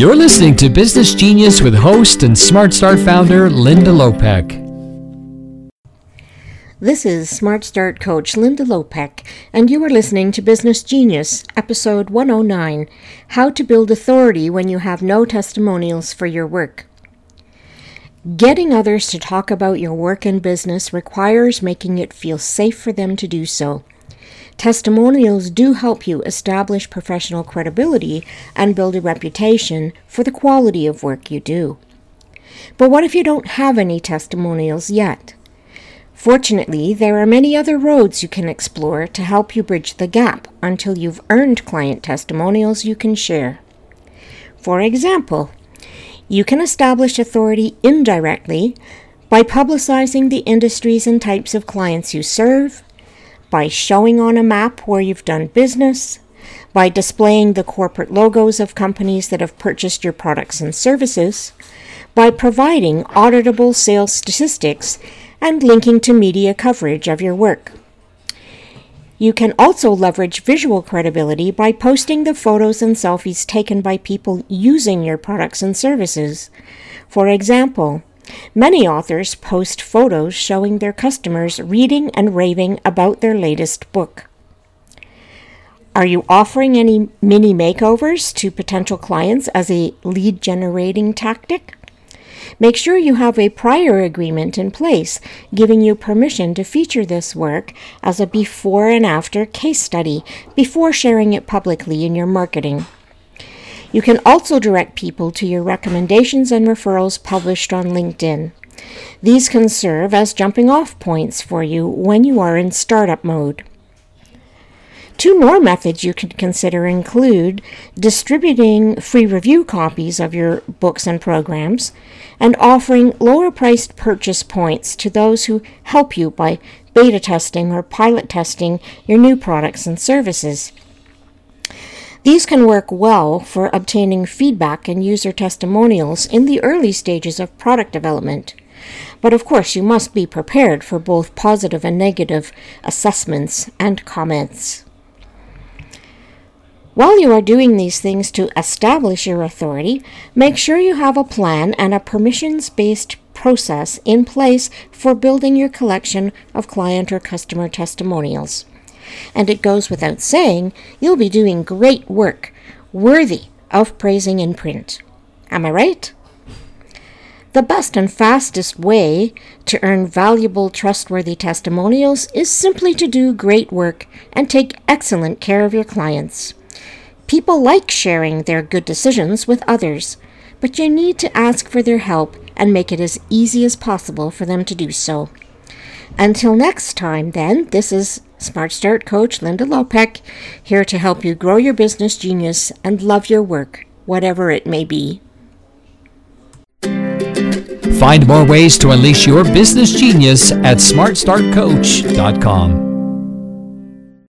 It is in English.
You're listening to Business Genius with host and Smart Start founder Linda Lopeke. This is Smart Start coach Linda Lopeke, and you are listening to Business Genius, episode 109 How to Build Authority When You Have No Testimonials for Your Work. Getting others to talk about your work and business requires making it feel safe for them to do so. Testimonials do help you establish professional credibility and build a reputation for the quality of work you do. But what if you don't have any testimonials yet? Fortunately, there are many other roads you can explore to help you bridge the gap until you've earned client testimonials you can share. For example, you can establish authority indirectly by publicizing the industries and types of clients you serve, by showing on a map where you've done business, by displaying the corporate logos of companies that have purchased your products and services, by providing auditable sales statistics and linking to media coverage of your work. You can also leverage visual credibility by posting the photos and selfies taken by people using your products and services. For example, Many authors post photos showing their customers reading and raving about their latest book. Are you offering any mini makeovers to potential clients as a lead generating tactic? Make sure you have a prior agreement in place giving you permission to feature this work as a before and after case study before sharing it publicly in your marketing. You can also direct people to your recommendations and referrals published on LinkedIn. These can serve as jumping off points for you when you are in startup mode. Two more methods you can consider include distributing free review copies of your books and programs and offering lower priced purchase points to those who help you by beta testing or pilot testing your new products and services. These can work well for obtaining feedback and user testimonials in the early stages of product development. But of course, you must be prepared for both positive and negative assessments and comments. While you are doing these things to establish your authority, make sure you have a plan and a permissions based process in place for building your collection of client or customer testimonials. And it goes without saying, you'll be doing great work, worthy of praising in print. Am I right? The best and fastest way to earn valuable, trustworthy testimonials is simply to do great work and take excellent care of your clients. People like sharing their good decisions with others, but you need to ask for their help and make it as easy as possible for them to do so. Until next time, then, this is Smart Start coach Linda Lopeke here to help you grow your business genius and love your work, whatever it may be. Find more ways to unleash your business genius at smartstartcoach.com.